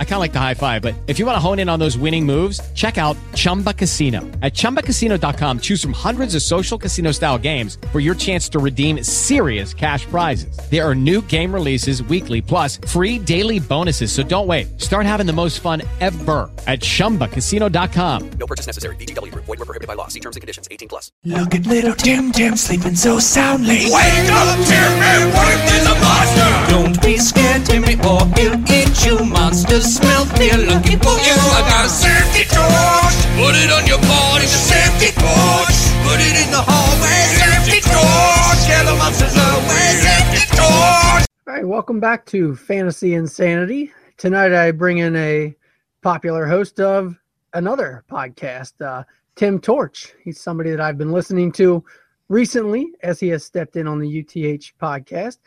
I kind of like the high five, but if you want to hone in on those winning moves, check out Chumba Casino. At ChumbaCasino.com, choose from hundreds of social casino style games for your chance to redeem serious cash prizes. There are new game releases weekly, plus free daily bonuses. So don't wait. Start having the most fun ever at ChumbaCasino.com. No purchase necessary. VGW Group. Void were prohibited by law. See terms and conditions. 18 plus. Look at little Tim Tim sleeping so soundly. Wake up, Timmy! What if there's a monster? Don't be scared, Timmy, or he'll eat you. Monsters smell fear looking for you. I got a safety torch. Put it on your body. The safety torch. Put it in the hallway. Safety torch. Scare the monsters away. Safety torch. All right, welcome back to Fantasy Insanity. Tonight I bring in a popular host of another podcast, uh, Tim Torch. He's somebody that I've been listening to recently as he has stepped in on the UTH podcast.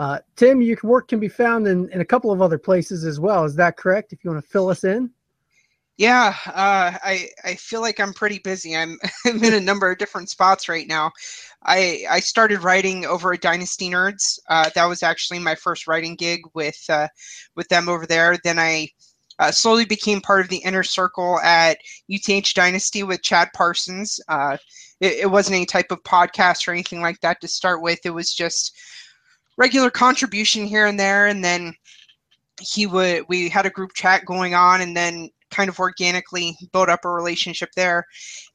Uh, Tim, your work can be found in, in a couple of other places as well. Is that correct? If you want to fill us in? Yeah, uh, I I feel like I'm pretty busy. I'm I'm in a number of different spots right now. I I started writing over at Dynasty Nerds. Uh, that was actually my first writing gig with uh, with them over there. Then I uh, slowly became part of the inner circle at UTH Dynasty with Chad Parsons. Uh, it, it wasn't any type of podcast or anything like that to start with. It was just regular contribution here and there, and then he would we had a group chat going on, and then kind of organically built up a relationship there.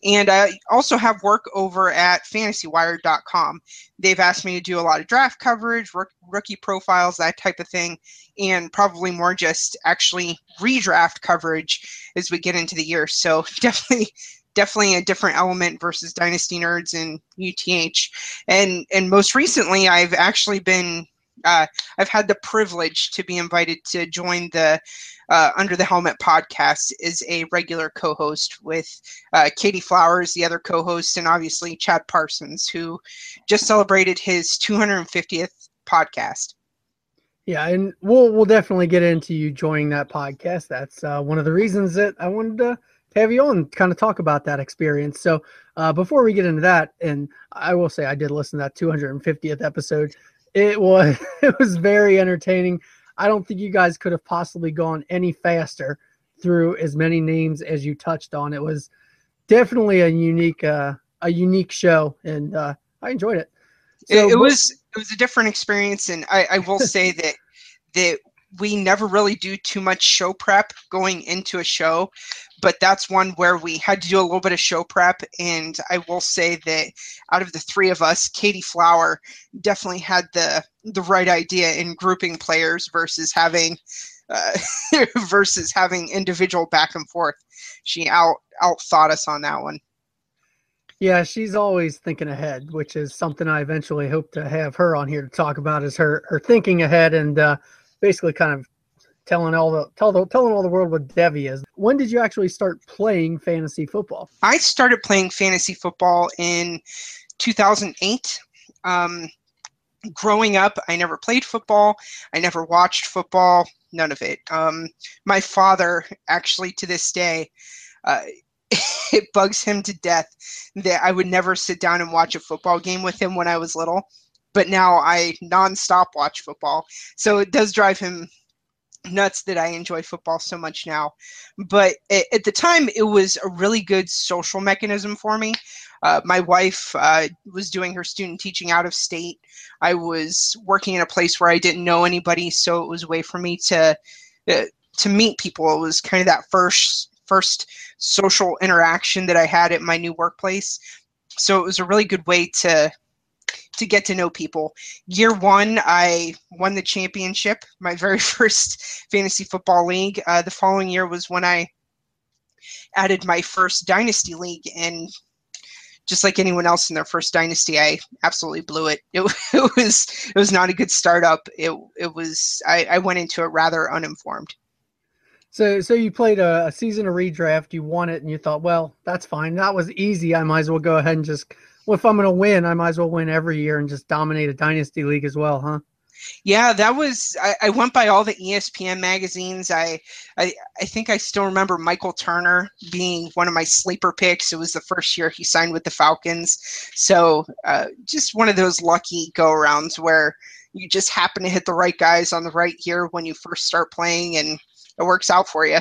And I also have work over at fantasywire.com. They've asked me to do a lot of draft coverage, rookie profiles, that type of thing, and probably more just actually redraft coverage as we get into the year. So definitely definitely a different element versus Dynasty Nerds and UTH. And and most recently I've actually been uh, I've had the privilege to be invited to join the uh, Under the Helmet podcast as a regular co-host with uh, Katie Flowers, the other co-host, and obviously Chad Parsons, who just celebrated his 250th podcast. Yeah, and we'll we'll definitely get into you joining that podcast. That's uh, one of the reasons that I wanted to have you on, kind of talk about that experience. So uh, before we get into that, and I will say I did listen to that 250th episode. It was it was very entertaining. I don't think you guys could have possibly gone any faster through as many names as you touched on. It was definitely a unique uh, a unique show, and uh, I enjoyed it. So, it, it was it was a different experience, and I, I will say that that we never really do too much show prep going into a show, but that's one where we had to do a little bit of show prep. And I will say that out of the three of us, Katie Flower definitely had the the right idea in grouping players versus having uh, versus having individual back and forth. She out out thought us on that one. Yeah, she's always thinking ahead, which is something I eventually hope to have her on here to talk about. Is her her thinking ahead and uh, basically kind of telling all the tell the telling all the world what Devy is. When did you actually start playing fantasy football? I started playing fantasy football in 2008. Um, growing up, I never played football. I never watched football. None of it. Um, my father, actually, to this day. Uh, it bugs him to death that I would never sit down and watch a football game with him when I was little but now I nonstop watch football. So it does drive him nuts that I enjoy football so much now. But at the time, it was a really good social mechanism for me. Uh, my wife uh, was doing her student teaching out of state. I was working in a place where I didn't know anybody, so it was a way for me to uh, to meet people. It was kind of that first first social interaction that I had at my new workplace. So it was a really good way to to get to know people. Year one, I won the championship, my very first fantasy football league. Uh, the following year was when I added my first dynasty league, and just like anyone else in their first dynasty, I absolutely blew it. It, it was it was not a good startup. It it was I, I went into it rather uninformed. So, so you played a, a, season of redraft, you won it, and you thought, well, that's fine. That was easy. I might as well go ahead and just well, if I'm going to win, I might as well win every year and just dominate a dynasty league as well, huh? Yeah, that was. I, I, went by all the ESPN magazines. I, I, I think I still remember Michael Turner being one of my sleeper picks. It was the first year he signed with the Falcons, so uh, just one of those lucky go arounds where you just happen to hit the right guys on the right year when you first start playing, and it works out for you.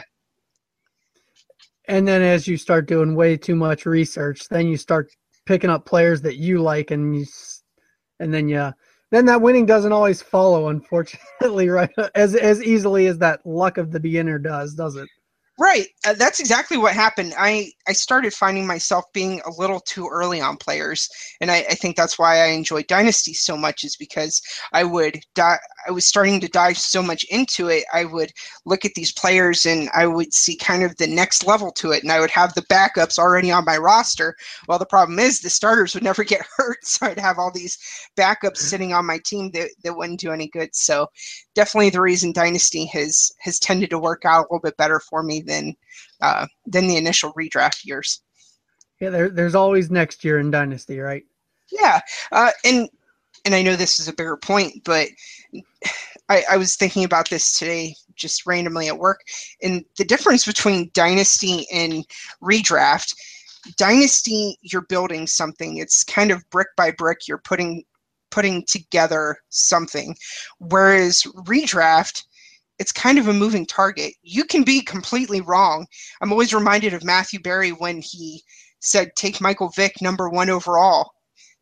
And then as you start doing way too much research, then you start picking up players that you like, and you, and then you then that winning doesn't always follow, unfortunately, right? As as easily as that luck of the beginner does, does it? Right. Uh, that's exactly what happened. I, I started finding myself being a little too early on players. And I, I think that's why I enjoy Dynasty so much is because I would di- I was starting to dive so much into it. I would look at these players and I would see kind of the next level to it. And I would have the backups already on my roster. Well, the problem is the starters would never get hurt. So I'd have all these backups sitting on my team that, that wouldn't do any good. So definitely the reason Dynasty has, has tended to work out a little bit better for me than uh, than the initial redraft years. Yeah, there, there's always next year in Dynasty, right? Yeah, uh, and and I know this is a bigger point, but I, I was thinking about this today just randomly at work, and the difference between Dynasty and redraft. Dynasty, you're building something. It's kind of brick by brick. You're putting putting together something, whereas redraft it's kind of a moving target. You can be completely wrong. I'm always reminded of Matthew Berry when he said, take Michael Vick number one overall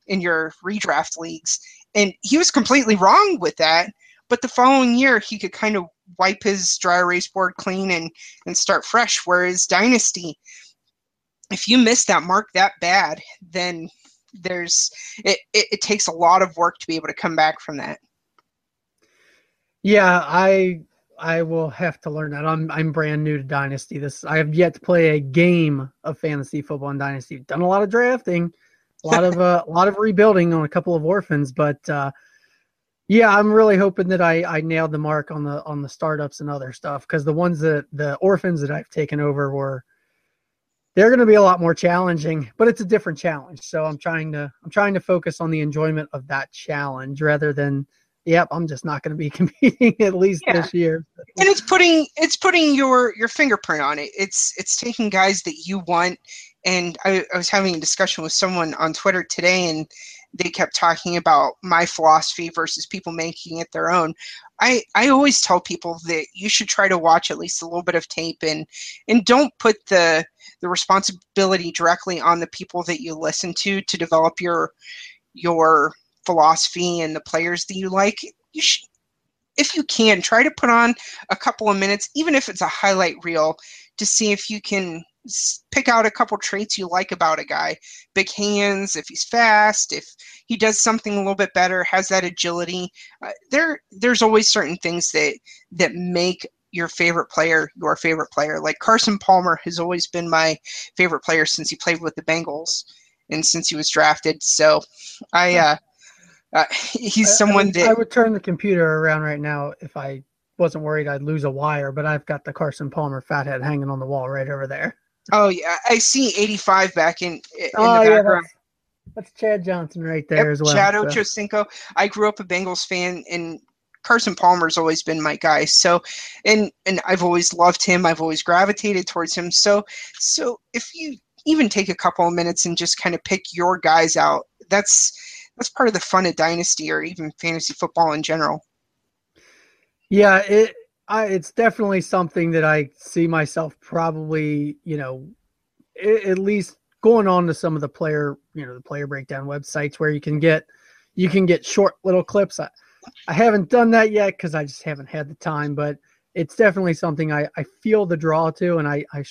in your redraft leagues. And he was completely wrong with that. But the following year, he could kind of wipe his dry erase board clean and, and start fresh. Whereas Dynasty, if you miss that mark that bad, then there's it, it, it takes a lot of work to be able to come back from that. Yeah, I I will have to learn that. I'm I'm brand new to Dynasty. This I have yet to play a game of fantasy football in Dynasty. Done a lot of drafting, a lot of uh, a lot of rebuilding on a couple of orphans, but uh, yeah, I'm really hoping that I I nailed the mark on the on the startups and other stuff because the ones that the orphans that I've taken over were they're going to be a lot more challenging, but it's a different challenge. So I'm trying to I'm trying to focus on the enjoyment of that challenge rather than yep, I'm just not going to be competing at least yeah. this year. and it's putting it's putting your your fingerprint on it. It's it's taking guys that you want. And I, I was having a discussion with someone on Twitter today, and they kept talking about my philosophy versus people making it their own. I, I always tell people that you should try to watch at least a little bit of tape and and don't put the the responsibility directly on the people that you listen to to develop your your philosophy and the players that you like, you should, if you can, try to put on a couple of minutes, even if it's a highlight reel, to see if you can pick out a couple traits you like about a guy. Big hands, if he's fast, if he does something a little bit better, has that agility. Uh, there, there's always certain things that that make your favorite player your favorite player. Like Carson Palmer has always been my favorite player since he played with the Bengals and since he was drafted. So I. Uh, uh, he's someone I, that I would turn the computer around right now if I wasn't worried I'd lose a wire, but I've got the Carson Palmer fathead hanging on the wall right over there. Oh yeah, I see 85 back in, in oh, the background. Yeah, that's, that's, Chad Johnson right there yep, as well. Chad Ochocinco. So. I grew up a Bengals fan, and Carson Palmer's always been my guy. So, and and I've always loved him. I've always gravitated towards him. So, so if you even take a couple of minutes and just kind of pick your guys out, that's that's part of the fun of dynasty or even fantasy football in general. Yeah, it I, it's definitely something that I see myself probably, you know, at least going on to some of the player, you know, the player breakdown websites where you can get you can get short little clips. I, I haven't done that yet because I just haven't had the time, but it's definitely something I, I feel the draw to, and I, I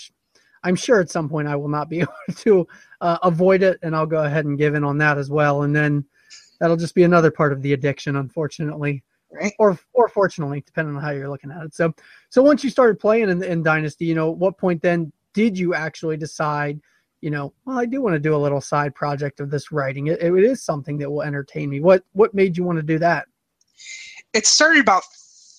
I'm sure at some point I will not be able to uh, avoid it, and I'll go ahead and give in on that as well. And then that'll just be another part of the addiction, unfortunately, right? Or or fortunately, depending on how you're looking at it. So, so once you started playing in, in Dynasty, you know, what point then did you actually decide? You know, well, I do want to do a little side project of this writing. It, it is something that will entertain me. What what made you want to do that? It started about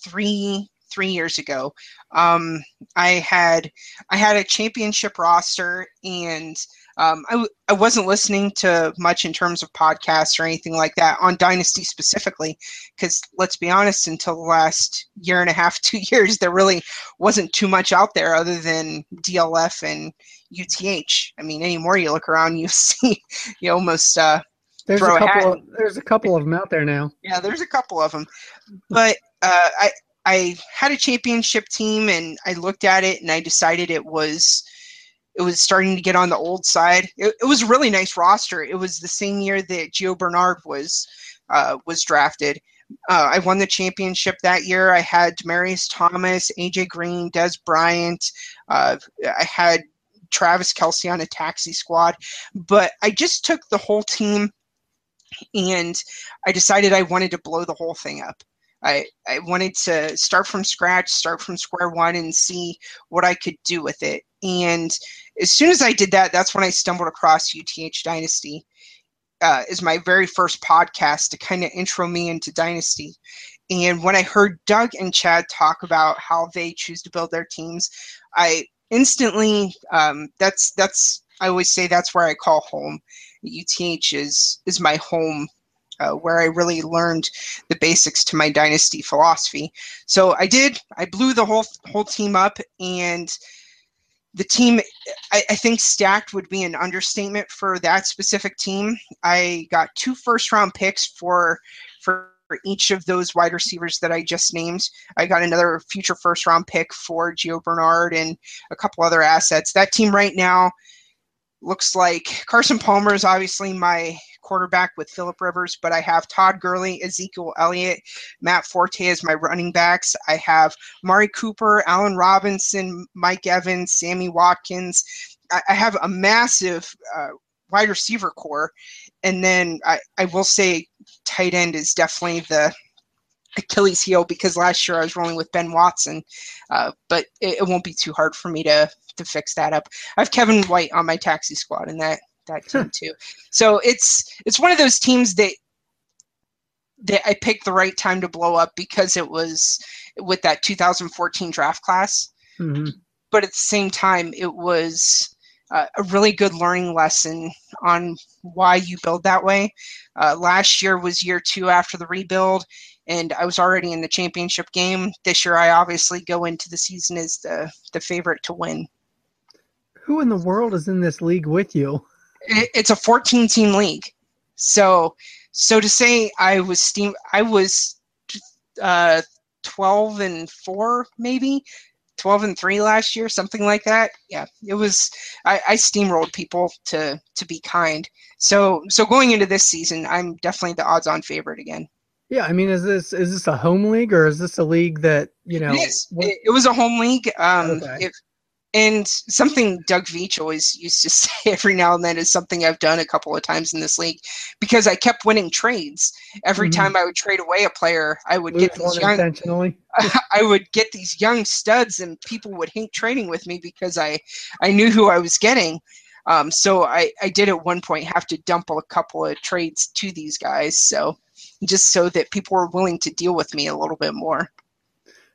three three years ago. Um, I had I had a championship roster, and Um, I, w- I wasn't listening to much in terms of podcasts or anything like that on Dynasty specifically, because let's be honest, until the last year and a half, two years, there really wasn't too much out there other than DLF and UTH. I mean, anymore you look around, you see, you almost uh, There's Throw a a couple. Of, there's a couple of them out there now. yeah, there's a couple of them, but uh, I I had a championship team and I looked at it and I decided it was it was starting to get on the old side. It, it was a really nice roster. It was the same year that Gio Bernard was uh, was drafted. Uh, I won the championship that year. I had Demaryius Thomas, AJ Green, Dez Bryant. Uh, I had Travis Kelce on a taxi squad, but I just took the whole team and I decided I wanted to blow the whole thing up. I, I wanted to start from scratch, start from square one, and see what I could do with it. And as soon as I did that, that's when I stumbled across UTH Dynasty uh, as my very first podcast to kind of intro me into Dynasty. And when I heard Doug and Chad talk about how they choose to build their teams, I instantly um, that's that's I always say that's where I call home. UTH is is my home uh, where I really learned the basics to my dynasty philosophy. So I did. I blew the whole whole team up, and the team I, I think stacked would be an understatement for that specific team. I got two first round picks for for each of those wide receivers that I just named. I got another future first round pick for Gio Bernard and a couple other assets. That team right now looks like Carson Palmer is obviously my quarterback with Philip Rivers, but I have Todd Gurley, Ezekiel Elliott, Matt Forte as my running backs. I have Mari Cooper, Allen Robinson, Mike Evans, Sammy Watkins. I, I have a massive uh, wide receiver core. And then I, I will say tight end is definitely the Achilles heel because last year I was rolling with Ben Watson, uh, but it, it won't be too hard for me to to fix that up. I have Kevin White on my taxi squad and that that team too. So it's it's one of those teams that that I picked the right time to blow up because it was with that 2014 draft class. hmm But at the same time, it was uh, a really good learning lesson on why you build that way. Uh, last year was year two after the rebuild, and I was already in the championship game. This year, I obviously go into the season as the the favorite to win. Who in the world is in this league with you? It, it's a 14 team league. So so to say I was steam I was uh 12 and 4 maybe 12 and 3 last year something like that. Yeah, it was I, I steamrolled people to to be kind. So so going into this season, I'm definitely the odds on favorite again. Yeah, I mean, is this is this a home league or is this a league that you know? It is. what- It, it was a home league. Um, Okay. if, and something Doug Veach always used to say every now and then is something I've done a couple of times in this league because I kept winning trades. Every Mhm. time I would trade away a player, I would lose get these young. intentionally. I would get these young studs, and people would hate trading with me because I I knew who I was getting. Um, so I, I did at one point have to dump a couple of trades to these guys, so just so that people were willing to deal with me a little bit more.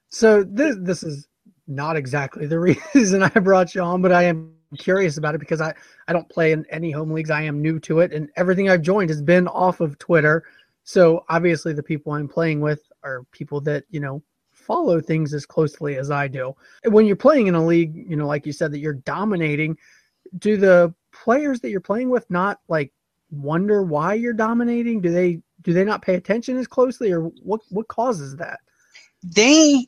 So this this is not exactly the reason I brought you on, but I am curious about it because I I don't play in any home leagues. I am new to it, and everything I've joined has been off of Twitter. So obviously, the people I'm playing with are people that you know follow things as closely as I do. When you're playing in a league, you know, like you said, that you're dominating, do the players that you're playing with not like wonder why you're dominating? Do they do they not pay attention as closely, or what what causes that? they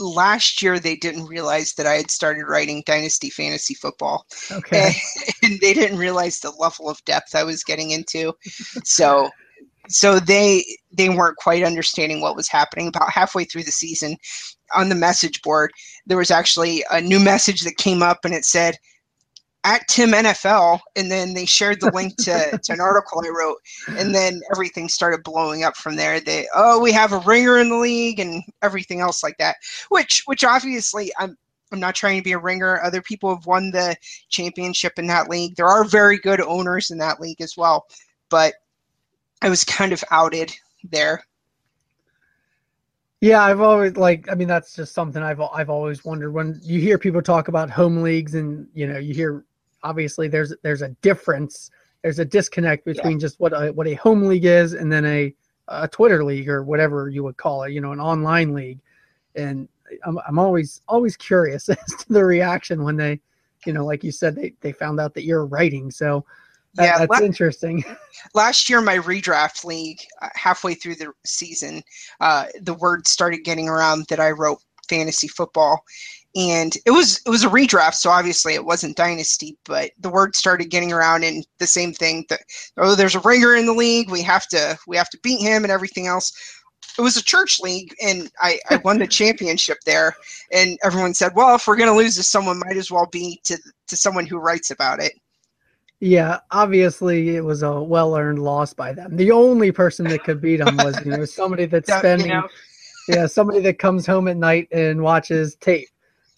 last year they didn't realize that I had started writing dynasty fantasy football. Okay. and they didn't realize the level of depth I was getting into. So so they they weren't quite understanding what was happening. About halfway through the season on the message board there was actually a new message that came up and it said at Tim NFL, and then they shared the link to, to an article I wrote, and then everything started blowing up from there. They oh we have a ringer in the league and everything else like that, which which obviously I'm I'm not trying to be a ringer. Other people have won the championship in that league. There are very good owners in that league as well, but I was kind of outed there. Yeah, I've always like. I mean, that's just something I've I've always wondered when you hear people talk about home leagues, and you know, you hear obviously there's there's a difference. There's a disconnect between just what a what a home league is and then a a Twitter league or whatever you would call it, you know, an online league. And I'm I'm always always curious as to the reaction when they, you know, like you said, they they found out that you're writing. So that, Yeah, that's la- interesting. last year my redraft league uh, halfway through the season uh, the word started getting around that i wrote fantasy football and it was it was a redraft so obviously it wasn't dynasty but the word started getting around and the same thing that oh there's a ringer in the league we have to we have to beat him and everything else it was a church league and i, I won the championship there and everyone said well if we're going to lose to someone might as well be to to someone who writes about it Yeah, obviously it was a well-earned loss by them. The only person that could beat them was you know somebody that's That- you spending, know? yeah, somebody that comes home at night and watches tape.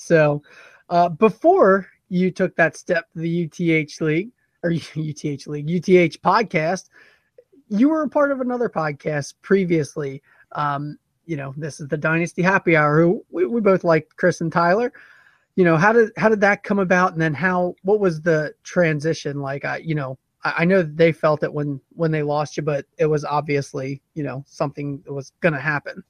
So, uh, before you took that step to the UTH league or UTH league, UTH podcast, you were a part of another podcast previously. Um, you know, this is the Dynasty Happy Hour. Who we, we both like Chris and Tyler you know how did how did that come about and then how what was the transition like i you know i, I know they felt it when when they lost you but it was obviously you know something that was gonna happen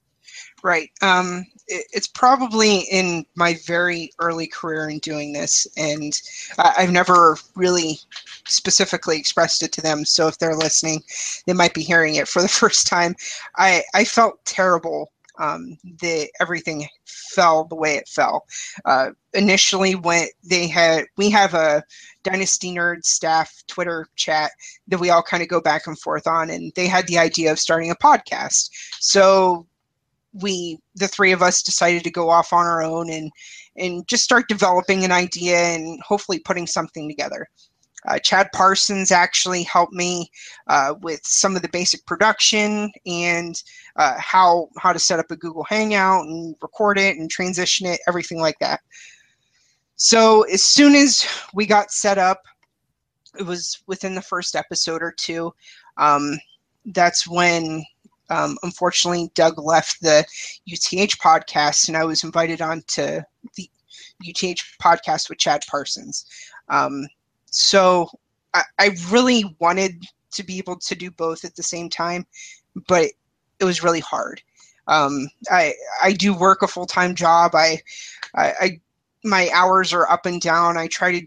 Right. Um, it, it's probably in my very early career in doing this, and I, I've never really specifically expressed it to them. So if they're listening, they might be hearing it for the first time. I I felt terrible um, that everything fell the way it fell. Uh, initially, when they had, we have a Dynasty Nerd staff Twitter chat that we all kind of go back and forth on, and they had the idea of starting a podcast. So we the three of us decided to go off on our own and and just start developing an idea and hopefully putting something together. Uh, chad parsons actually helped me uh, with some of the basic production and uh, how how to set up a google hangout and record it and transition it everything like that. So as soon as we got set up it was within the first episode or two um, that's when um, unfortunately, Doug left the UTH podcast, and I was invited on to the UTH podcast with Chad Parsons. Um, so I, I really wanted to be able to do both at the same time, but it was really hard. Um, I I do work a full time job. I, I I my hours are up and down. I try to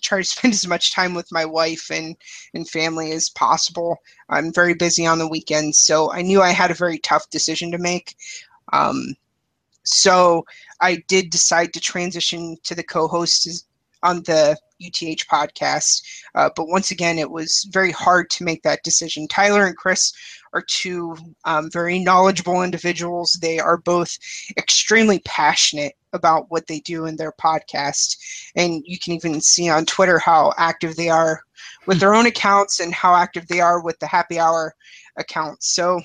try to spend as much time with my wife and and family as possible. I'm very busy on the weekends, so I knew I had a very tough decision to make. Um, so I did decide to transition to the co-host on the UTH podcast. Uh, but once again, it was very hard to make that decision. Tyler and Chris are two um, very knowledgeable individuals. They are both extremely passionate about what they do in their podcast. And you can even see on Twitter how active they are with their own accounts and how active they are with the happy hour accounts. So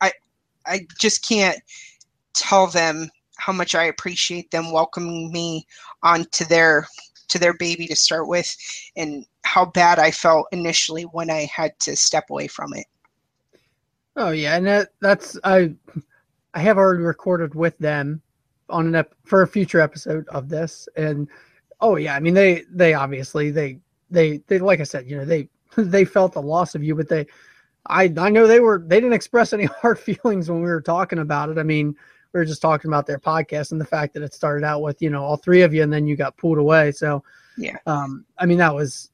I I just can't tell them how much I appreciate them welcoming me onto their to their baby to start with and how bad I felt initially when I had to step away from it. oh yeah and that that's i i have already recorded with them on an ep- for a future episode of this. And oh yeah i mean they they obviously they they they like i said you know they they felt the loss of you but they i i know they were they didn't express any hard feelings when we were talking about it. I mean we were just talking about their podcast and the fact that it started out with you know all three of you and then you got pulled away. So Yeah. um i mean that was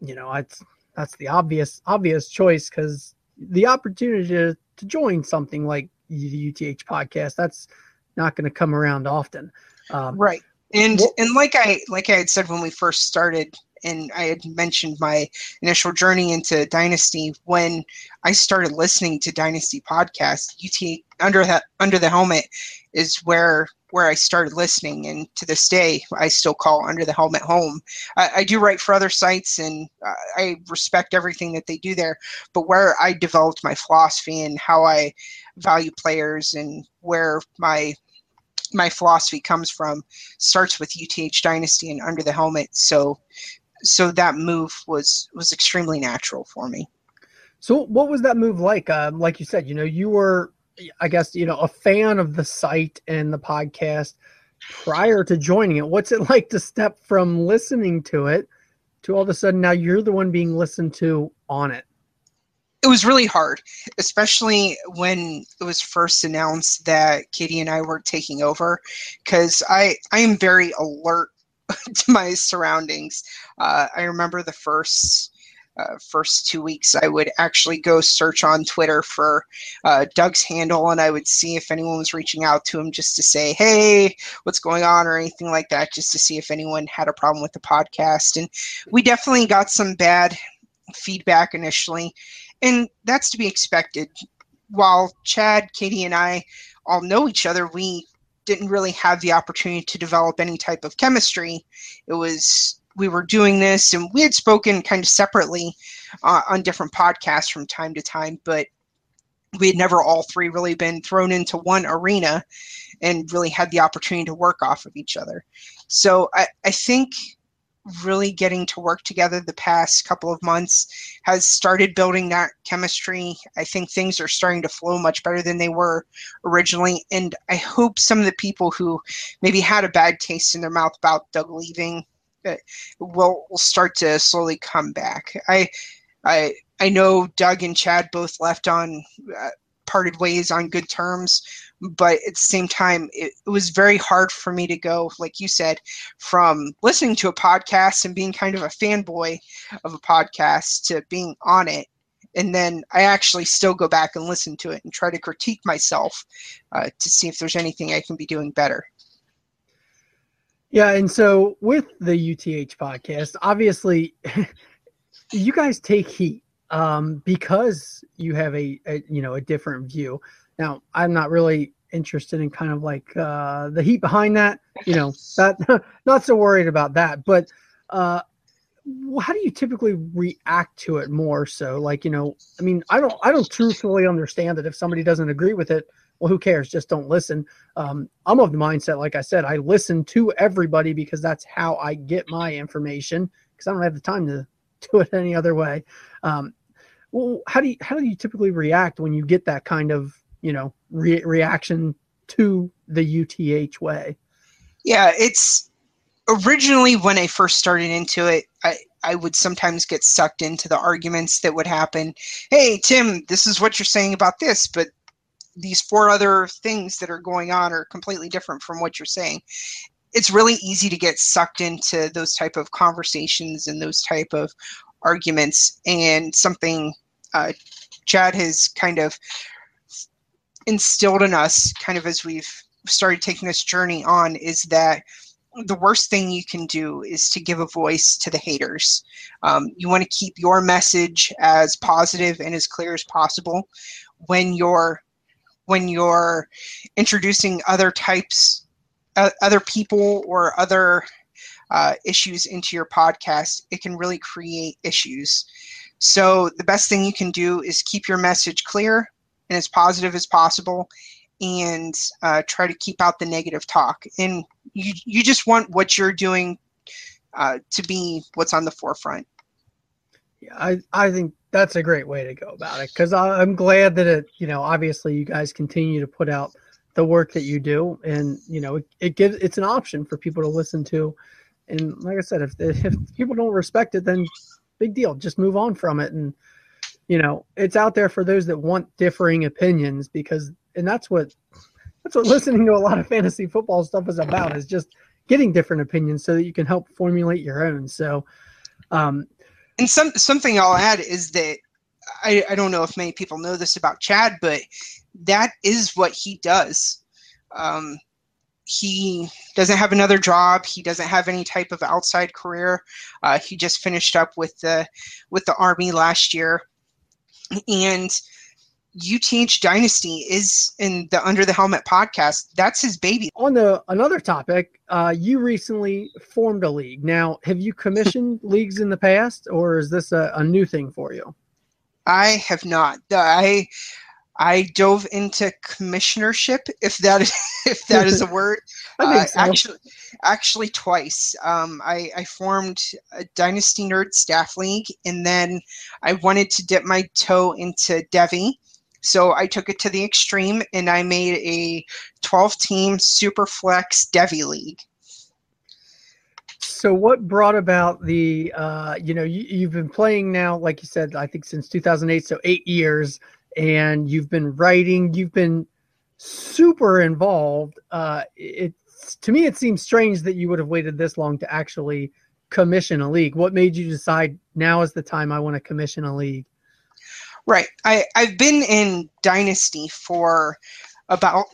you know it's that's the obvious obvious choice because the opportunity to, to join something like the uth podcast that's not going to come around often um, Right. And Well- and like I like I had said when we first started and I had mentioned my initial journey into Dynasty when I started listening to Dynasty podcast, UT under the under the helmet is where where I started listening and to this day I still call under the helmet home. I, I do write for other sites and I respect everything that they do there, but where I developed my philosophy and how I value players and where my my philosophy comes from starts with UTH Dynasty and Under the Helmet. So, so that move was was extremely natural for me. So what was that move like? Um, like you said, you know, you were, I guess, you know, a fan of the site and the podcast. prior to joining it. What's it like to step from listening to it to all of a sudden now you're the one being listened to on it? it was really hard, especially when it was first announced that Katie and I were taking over, because I I am very alert to my surroundings. Uh, I remember the first. Uh, first two weeks, I would actually go search on Twitter for uh, Doug's handle, and I would see if anyone was reaching out to him just to say, "Hey, what's going on?" or anything like that, just to see if anyone had a problem with the podcast. And we definitely got some bad feedback initially, and that's to be expected. While Chad, Katie, and I all know each other, we didn't really have the opportunity to develop any type of chemistry. It was we were doing this, and we had spoken kind of separately uh, on different podcasts from time to time, but we had never all three really been thrown into one arena and really had the opportunity to work off of each other. So I, I think really getting to work together the past couple of months has started building that chemistry. I think things are starting to flow much better than they were originally. And I hope some of the people who maybe had a bad taste in their mouth about Doug leaving uh, will, will start to slowly come back. I, I, I know Doug and Chad both left on uh, parted ways on good terms, but at the same time it, it, was very hard for me to go like you said from listening to a podcast and being kind of a fanboy of a podcast to being on it. And then i actually still go back and listen to it and try to critique myself uh, to see if there's anything i can be doing better. Yeah and so with the uth podcast obviously you guys take heat um, because you have a, a you know a different view now, I'm not really interested in kind of like uh, the heat behind that. You know, that not so worried about that. But uh, how do you typically react to it more so? Like, you know, I mean, I don't, I don't truthfully understand that if somebody doesn't agree with it, well, who cares? Just don't listen. Um, I'm of the mindset, like I said, I listen to everybody because that's how I get my information because I don't have the time to do it any other way. Um, well, how do you, how do you typically react when you get that kind of you know re- reaction to the UTH way. Yeah, it's originally when I first started into it, I I would sometimes get sucked into the arguments that would happen. Hey, Tim, this is what you're saying about this, but these four other things that are going on are completely different from what you're saying. It's really easy to get sucked into those type of conversations and those type of arguments. And something uh, Chad has kind of instilled in us kind of as we've started taking this journey on is that the worst thing you can do is to give a voice to the haters. Um, you want to keep your message as positive and as clear as possible when you're when you're introducing other types, uh, other people or other uh, issues into your podcast. It can really create issues. So the best thing you can do is keep your message clear, and as positive as possible and uh, try to keep out the negative talk. And you, you just want what you're doing uh, to be what's on the forefront. Yeah, I, I think that's a great way to go about it because I'm glad that it, you know, obviously you guys continue to put out the work that you do and, you know, it, it gives, it's an option for people to listen to. And like I said, if, if people don't respect it, then big deal, just move on from it. And, you know, it's out there for those that want differing opinions because, and that's what that's what listening to a lot of fantasy football stuff is about is just getting different opinions so that you can help formulate your own. So, um, and some something I'll add is that I, I don't know if many people know this about Chad, but that is what he does. Um, he doesn't have another job. He doesn't have any type of outside career. Uh, he just finished up with the with the army last year, and UTH Dynasty is in the Under the Helmet podcast. That's his baby. On the another topic, uh, you recently formed a league. Now, have you commissioned leagues in the past, or is this a, a new thing for you? I have not. I I dove into commissionership, if that is, if that is a word. uh, so. Actually, actually twice. Um, I, I formed a Dynasty Nerd Staff League, and then I wanted to dip my toe into Devy, So I took it to the extreme and I made a 12 team super flex Devy league. So what brought about the uh, you know you, you've been playing now like you said I think since 2008 so 8 years and you've been writing you've been super involved uh, it to me it seems strange that you would have waited this long to actually commission a league. What made you decide now is the time I want to commission a league? Right. I, I've been in Dynasty for about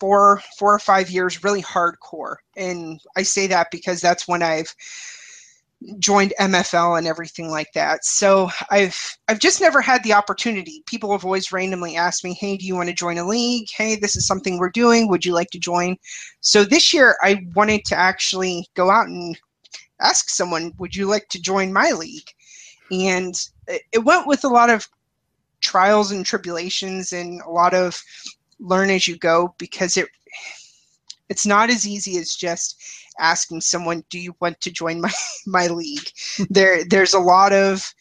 four four or five years, really hardcore. And I say that because that's when I've joined MFL and everything like that. So I've I've just never had the opportunity. People have always randomly asked me, "Hey, do you want to join a league? Hey, this is something we're doing. Would you like to join?" So this year I wanted to actually go out and ask someone, "Would you like to join my league?" And it went with a lot of trials and tribulations and a lot of learn as you go because it it's not as easy as just asking someone, "Do you want to join my my league?" there there's a lot of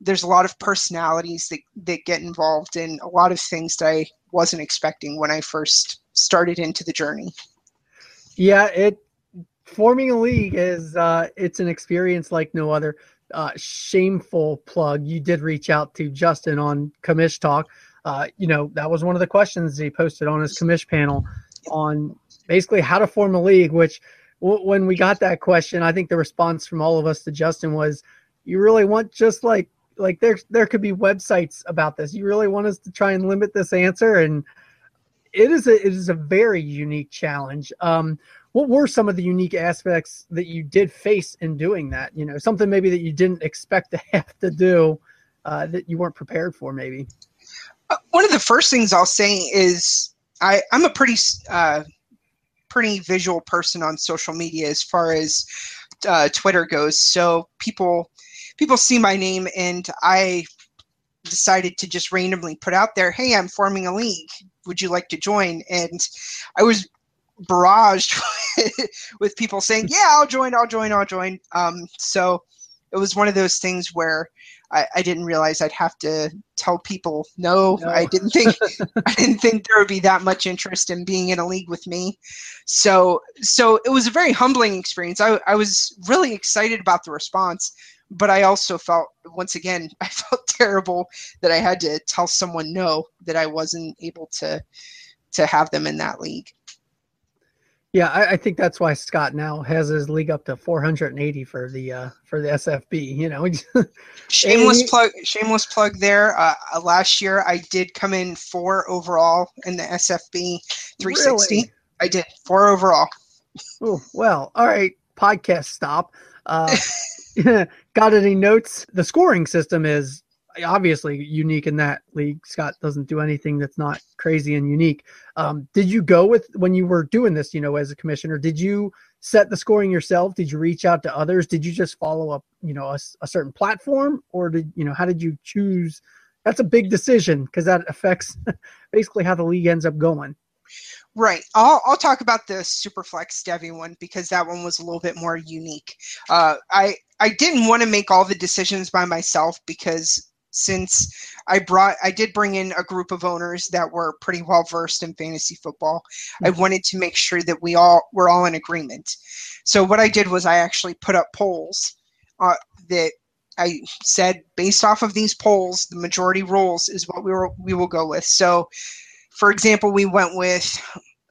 there's a lot of personalities that that get involved in a lot of things that I wasn't expecting when I first started into the journey. Yeah, it forming a league is uh, it's an experience like no other. Uh, shameful plug. You did reach out to Justin on Commish Talk. Uh, you know that was one of the questions he posted on his Commish panel on basically how to form a league, which when we got that question, I think the response from all of us to Justin was, "You really want just like like there there could be websites about this. You really want us to try and limit this answer?" And it is a it is a very unique challenge. Um, what were some of the unique aspects that you did face in doing that? You know, something maybe that you didn't expect to have to do uh, that you weren't prepared for, maybe. Uh, one of the first things I'll say is I, I'm a pretty uh, pretty visual person on social media as far as uh, Twitter goes. So people people see my name, and I decided to just randomly put out there, "Hey, I'm forming a league. Would you like to join?" And I was barraged with people saying, "Yeah, I'll join. I'll join. I'll join." Um, so it was one of those things where I, I, didn't realize I'd have to tell people no, no. I didn't think I didn't think there would be that much interest in being in a league with me. So so it was a very humbling experience. I, I was really excited about the response, but I also felt once again I felt terrible that I had to tell someone no that I wasn't able to to have them in that league. Yeah, I, I, think that's why Scott now has his league up to 480 for the uh, for the SFB. You know, shameless plug. Shameless plug there. Uh, uh, last year, I did come in four overall in the SFB 360. Really? I did four overall. Oh well, all right. Podcast stop. Uh, got any notes? The scoring system is obviously unique in that league. Scott doesn't do anything that's not crazy and unique. Um, did you go with when you were doing this, you know, as a commissioner? Did you set the scoring yourself? Did you reach out to others? Did you just follow up, you know, a, a certain platform, or did you know how did you choose? That's a big decision because that affects basically how the league ends up going. Right. I'll, I'll talk about the Superflex Devy one because that one was a little bit more unique. Uh, I I didn't want to make all the decisions by myself because since I brought I did bring in a group of owners that were pretty well versed in fantasy football. Mm-hmm. I wanted to make sure that we all were all in agreement. So what I did was I actually put up polls uh, that I said based off of these polls, the majority rules is what we were we will go with. So, for example, we went with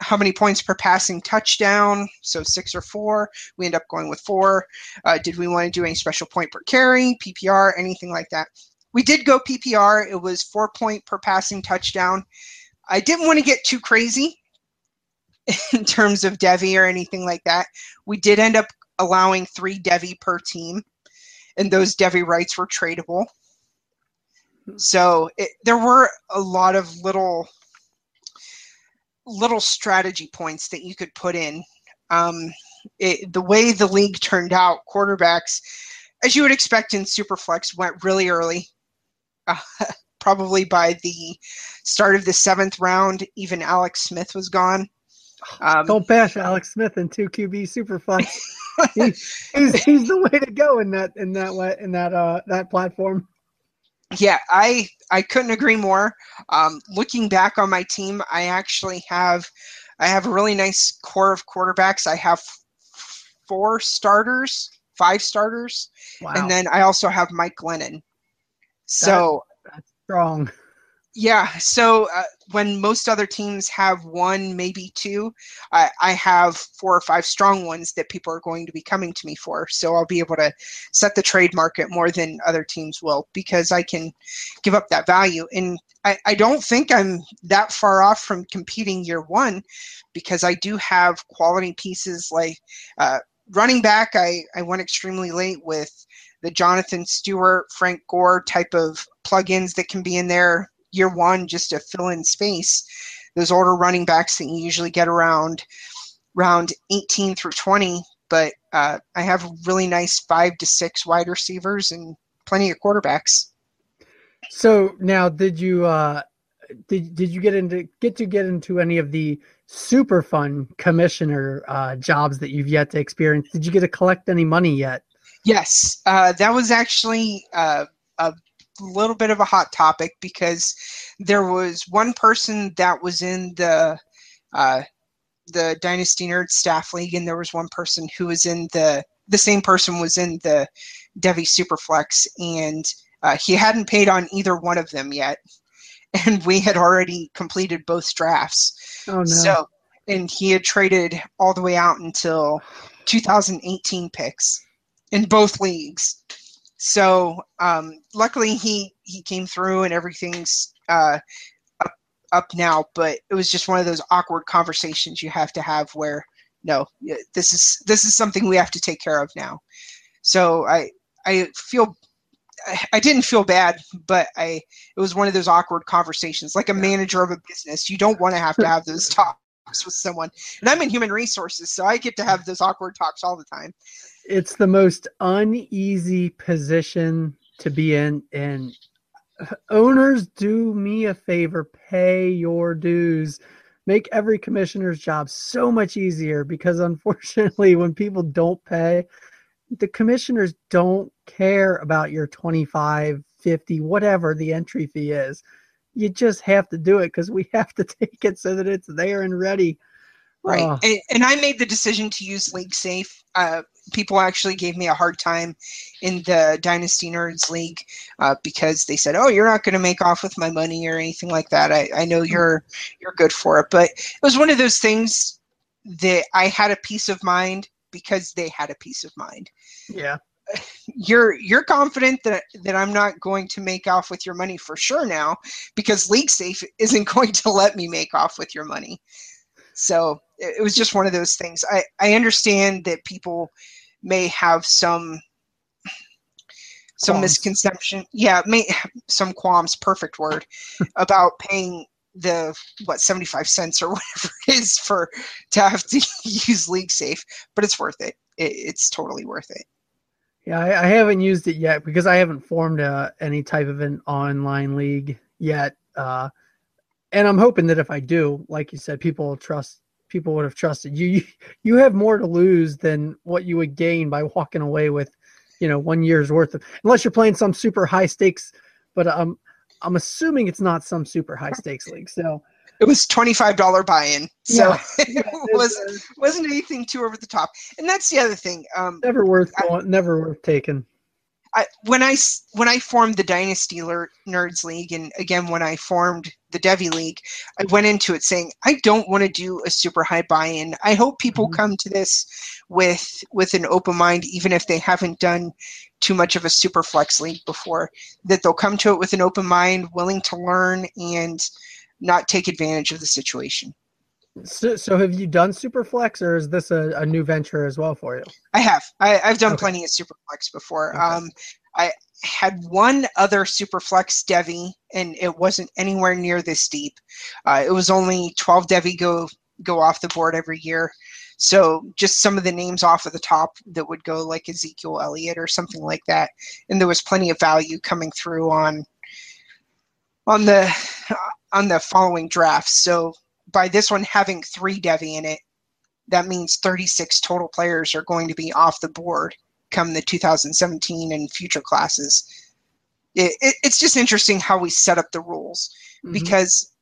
how many points per passing touchdown? So six or four. We end up going with four. Uh, did we want to do any special point per carry, PPR, anything like that? We did go PPR. It was four point per passing touchdown. I didn't want to get too crazy in terms of Devy or anything like that. We did end up allowing three Devy per team, and those Devy rights were tradable. So it, there were a lot of little little strategy points that you could put in. Um, it, the way the league turned out, quarterbacks, as you would expect in Superflex, went really early uh, probably by the start of the seventh round, even Alex Smith was gone. Um, Don't bash Alex Smith in two QB super fun. he, he's, he's the way to go in that in that way in that uh that platform. Yeah, I I couldn't agree more. Um, looking back on my team, I actually have I have a really nice core of quarterbacks. I have four starters, five starters, Wow. and then I also have Mike Glennon. So That's strong. yeah, so uh, when most other teams have one, maybe two, I, I have four or five strong ones that people are going to be coming to me for. So I'll be able to set the trade market more than other teams will because I can give up that value. And I, I don't think I'm that far off from competing year one because I do have quality pieces like uh, running back. I, I went extremely late with the Jonathan Stewart, Frank Gore type of plugins that can be in there year one just to fill in space. Those older running backs that you usually get around round 18 through 20, but uh, I have really nice five to six wide receivers and plenty of quarterbacks. So now, did you uh, did did you get into get to get into any of the super fun commissioner uh, jobs that you've yet to experience? Did you get to collect any money yet? Yes, uh, that was actually uh, a little bit of a hot topic because there was one person that was in the uh, the Dynasty Nerd Staff League, and there was one person who was in the the same person was in the Devy Superflex, and uh, he hadn't paid on either one of them yet, and we had already completed both drafts. Oh no! So, and he had traded all the way out until 2018 picks in both leagues. So, um, luckily he he came through and everything's uh, up up now. But it was just one of those awkward conversations you have to have where no, this is this is something we have to take care of now. So I I feel. I- I didn't feel bad, but I it was one of those awkward conversations, like a manager of a business. You don't want to have to have those talks with someone. And I'm in human resources, so I get to have those awkward talks all the time. It's the most uneasy position to be in and owners do me a favor pay your dues. Make every commissioner's job so much easier because unfortunately when people don't pay the commissioners don't care about your 25 50 whatever the entry fee is. You just have to do it because we have to take it so that it's there and ready Right. Oh. And, and I made the decision to use League Safe. Uh, people actually gave me a hard time in the Dynasty Nerds League uh, because they said, "Oh, you're not going to make off with my money or anything like that." I, I know you're you're good for it, but it was one of those things that I had a peace of mind because they had a peace of mind. yeah You're you're confident that that I'm not going to make off with your money for sure now because League Safe isn't going to let me make off with your money. So it it was just one of those things. I, I understand that people may have some some Qualms. misconception. Yeah, may some qualms, perfect word, about paying the what 75 cents or whatever it is for to have to use league safe but it's worth it. it it's totally worth it Yeah, I, I haven't used it yet because I haven't formed uh any type of an online league yet. Uh, and I'm hoping that if I do, like you said, people will trust. People would have trusted you. You, you have more to lose than what you would gain by walking away with, you know, one year's worth of. Unless you're playing some super high stakes, but um, I'm assuming it's not some super high stakes league. So it was $25 buy-in so Yeah. it was wasn't anything too over the top and that's the other thing um never worth going, never worth taking. I, when I when I formed the Dynasty Nerds League, and again when I formed the Devy League, I went into it saying I don't want to do a super high buy-in. I hope people Mhm. come to this with with an open mind, even if they haven't done too much of a super flex league before. That they'll come to it with an open mind, willing to learn, and not take advantage of the situation. So, so have you done Superflex, or is this a, a new venture as well for you? I have. I, I've done Okay. plenty of Superflex before. Okay. Um, I had one other Superflex Devy, and it wasn't anywhere near this deep. Uh, it was only 12 Devy go go off the board every year. So just some of the names off of the top that would go like Ezekiel Elliott or something like that, and there was plenty of value coming through on on the on the following drafts. So by this one having three Devy in it, that means 36 total players are going to be off the board come the 2017 and future classes. it, it, it's just interesting how we set up the rules Mhm. because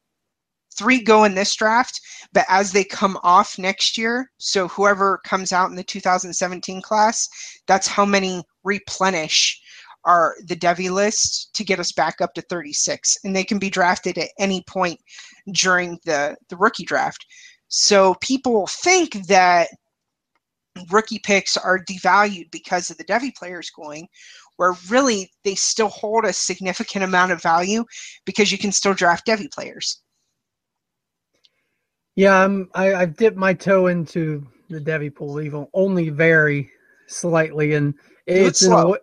three go in this draft, but as they come off next year, so whoever comes out in the 2017 class, that's how many replenish our the Devy list to get us back up to 36, and they can be drafted at any point during the the rookie draft. So people think that rookie picks are devalued because of the Devy players going, where really they still hold a significant amount of value because you can still draft Devy players. Yeah, I'm, I, I've dipped my toe into the Devy pool, even only very slightly, and Do it it's in a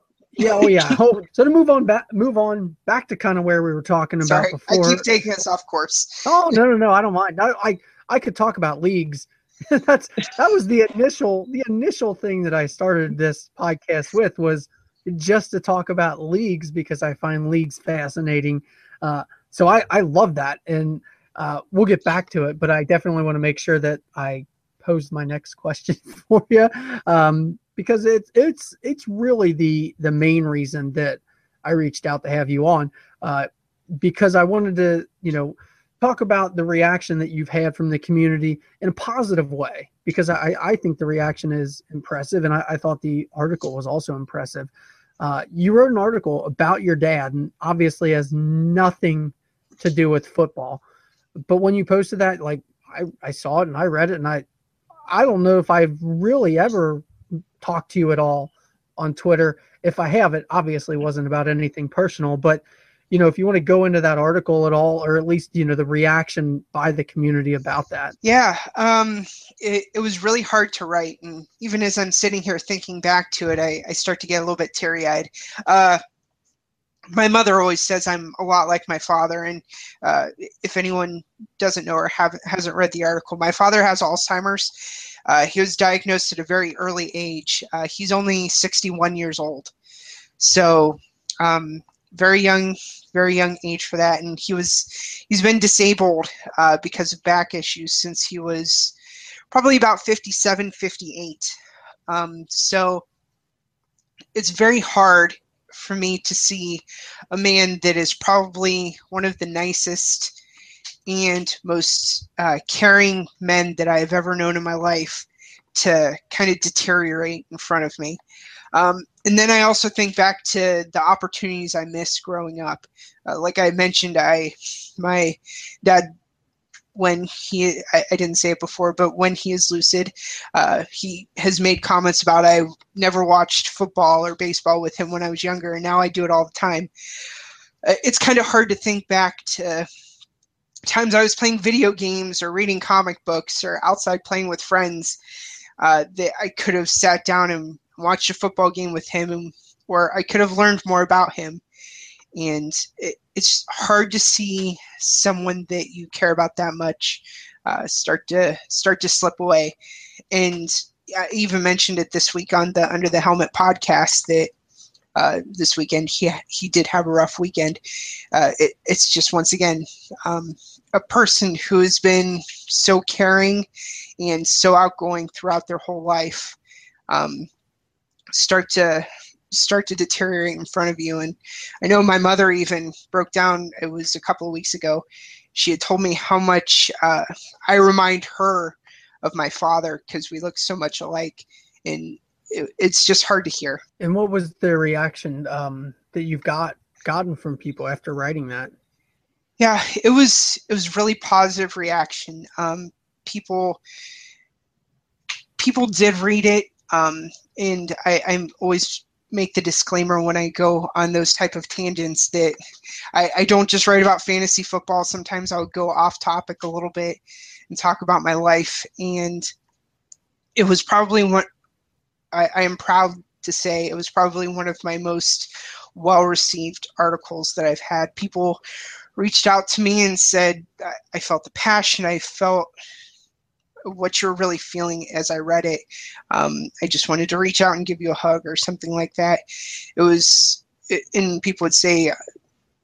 yeah, oh yeah. Oh, so to move on back, move on back to kind of where we were talking about Sorry, I keep taking us off course. Oh no, no, no! I don't mind. I, I, I could talk about leagues. That's that was the initial the initial thing that I started this podcast with was just to talk about leagues because I find leagues fascinating. Uh, so I I love that, and uh, we'll get back to it. But I definitely want to make sure that I pose my next question for you um, because it's it's it's really the the main reason that I reached out to have you on uh, because I wanted to you know talk about the reaction that you've had from the community in a positive way because I, I think the reaction is impressive and I, I thought the article was also impressive. Uh, you wrote an article about your dad and obviously has nothing to do with football. But when you posted that, like I, I saw it and I read it and I I don't know if I've really ever talked to you at all on Twitter. If I have, it obviously wasn't about anything personal, but you know, if you want to go into that article at all, or at least, you know, the reaction by the community about that. Yeah, um, it, it was really hard to write, and even as I'm sitting here thinking back to it, I, I start to get a little bit teary-eyed. Uh, my mother always says I'm a lot like my father, and uh, if anyone doesn't know or have, hasn't read the article, my father has Alzheimer's. Uh, he was diagnosed at a very early age. Uh, he's only 61 years old, so um, very young, very young age for that. And he was he's been disabled uh, because of back issues since he was probably about 57, 58. Um, so it's very hard for me to see a man that is probably one of the nicest and most uh, caring men that I've ever known in my life to kind of deteriorate in front of me. Um, and then I also think back to the opportunities I missed growing up. Uh, like I mentioned, I my dad when he I, I didn't say it before, but when he is lucid, uh, he has made comments about I never watched football or baseball with him when I was younger, and now I do it all the time. Uh, it's kind of hard to think back to times I was playing video games or reading comic books or outside playing with friends uh, that I could have sat down and watched a football game with him, and where I could have learned more about him. And it, it's hard to see someone that you care about that much uh, start to start to slip away. And I even mentioned it this week on the Under the Helmet podcast that uh, this weekend he he did have a rough weekend. Uh, it, it's just once again um, a person who has been so caring and so outgoing throughout their whole life um, start to start to deteriorate in front of you. And I know my mother even broke down. It was a couple of weeks ago. She had told me how much uh, I remind her of my father because we look so much alike, and it, it's just hard to hear. And what was the reaction um, that you've got gotten from people after writing that? Yeah, it was it was really positive reaction. Um, people people did read it, um, and I, I'm always make the disclaimer when I go on those type of tangents that I, I don't just write about fantasy football. Sometimes I'll go off topic a little bit and talk about my life. And it was probably one I, I am proud to say it was probably one of my most well received articles that I've had. People reached out to me and said I, felt the passion. I felt what you're really feeling as I read it. Um, I just wanted to reach out and give you a hug or something like that. It was, and people would say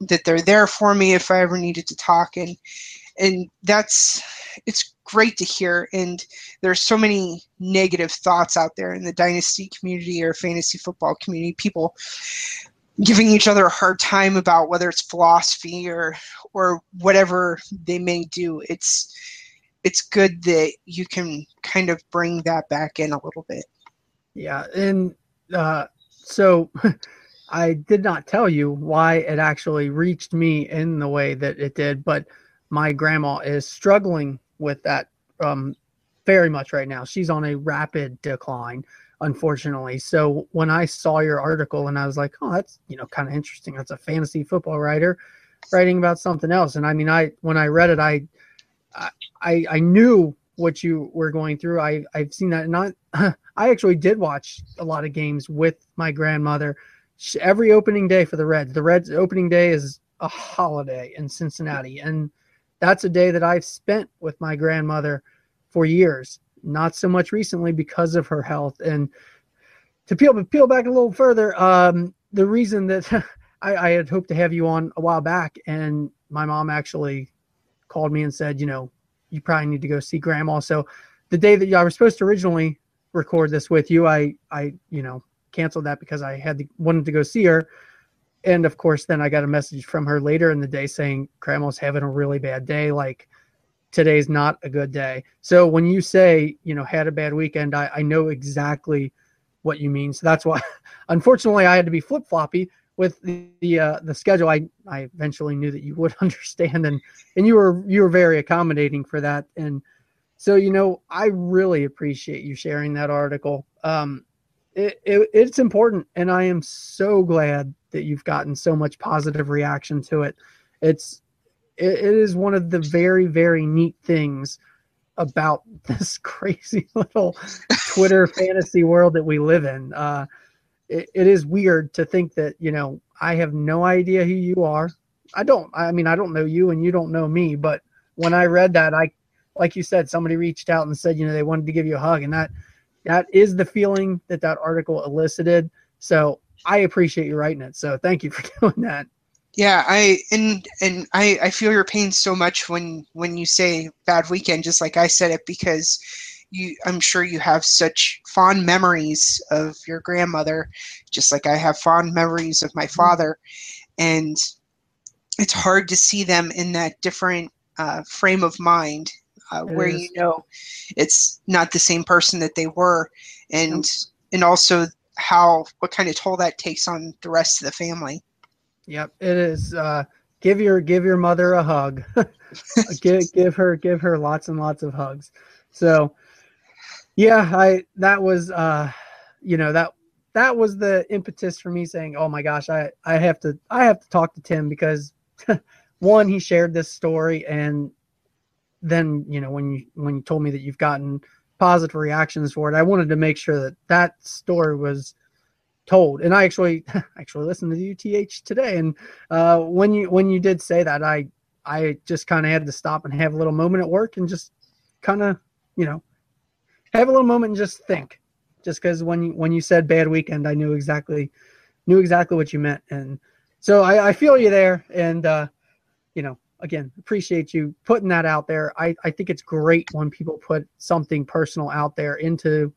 that they're there for me if I ever needed to talk, and and that's it's great to hear. And there's so many negative thoughts out there in the dynasty community or fantasy football community. People giving each other a hard time about whether it's philosophy or or whatever they may do. It's it's good that you can kind of bring that back in a little bit. Yeah, and uh, so I did not tell you why it actually reached me in the way that it did, but my grandma is struggling with that um, very much right now. She's on a rapid decline, unfortunately. So when I saw your article and I was like, oh, that's you know kind of interesting. That's a fantasy football writer writing about something else. And I mean, I when I read it, I I I knew what you were going through. I I've seen that. Not I actually did watch a lot of games with my grandmother every opening day for the Reds. The Reds opening day is a holiday in Cincinnati, and that's a day that I've spent with my grandmother for years. Not so much recently because of her health. And to peel peel back a little further, um, the reason that I, I had hoped to have you on a while back, and my mom actually called me and said, you know, you probably need to go see grandma. So the day that I was supposed to originally record this with you, I I you know canceled that because I had to, wanted to go see her. And of course, then I got a message from her later in the day saying grandma's having a really bad day. Like today's not a good day. So when you say, you know, had a bad weekend, I, I know exactly what you mean. So that's why, unfortunately, I had to be flip floppy with the the, uh, the schedule. I I eventually knew that you would understand, and and you were you were very accommodating for that. And so you know, I really appreciate you sharing that article. Um, it, it, it's important and i am so glad that you've gotten so much positive reaction to it. It's it, it is one of the very very neat things about this crazy little twitter fantasy world that we live in. Uh, it, it is weird to think that you know i have no idea who you are. I don't i mean i don't know you and you don't know me but when i read that i like you said somebody reached out and said you know they wanted to give you a hug and that that is the feeling that that article elicited. So I appreciate you writing it. So thank you for doing that. Yeah, I and and I I feel your pain so much when when you say bad weekend, just like I said it, because you I'm sure you have such fond memories of your grandmother, just like I have fond memories of my father, and it's hard to see them in that different uh, frame of mind uh, where is. you know it's not the same person that they were, and yep. and also how what kind of toll that takes on the rest of the family. Yep, it is. Uh, give your give your mother a hug. give give her give her lots and lots of hugs. So, yeah, I that was uh, you know that that was the impetus for me saying, "Oh my gosh, I I have to I have to talk to Tim because." one he shared this story and then you know when you when you told me that you've gotten positive reactions for it, I wanted to make sure that that story was told. And I actually actually listened to the UTH today, and uh, when you when you did say that, I I just kind of had to stop and have a little moment at work and just kind of you know have a little moment and just think. Just because when you when you said bad weekend, I knew exactly knew exactly what you meant, and so I, I feel you there. And uh, you know, again, appreciate you putting that out there. I, I think it's great when people put something personal out there into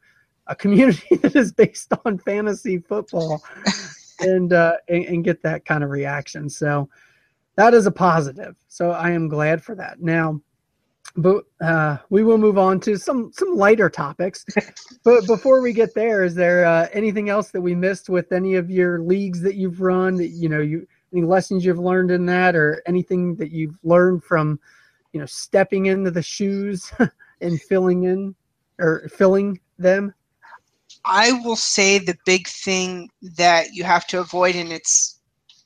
a community that is based on fantasy football and, uh, and, and get that kind of reaction. So that is a positive. So I am glad for that. Now, but uh, we will move on to some some lighter topics. but before we get there, is there uh, anything else that we missed with any of your leagues that you've run? That you know you any lessons you've learned in that or anything that you've learned from you know stepping into the shoes and filling in or filling them? I will say the big thing that you have to avoid and it's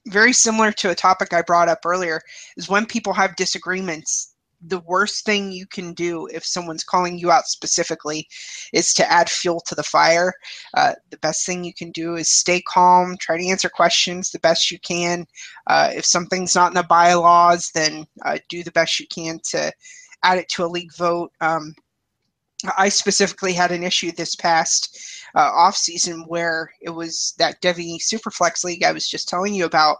very similar to a topic i brought up earlier is when people have disagreements the worst thing you can do if someone's calling you out specifically is to add fuel to the fire. Uh, the best thing you can do is stay calm, try to answer questions the best you can. Uh, if something's not in the bylaws, then uh, do the best you can to add it to a league vote. Um, I specifically had an issue this past uh, off season where it was that Devy Superflex League I was just telling you about,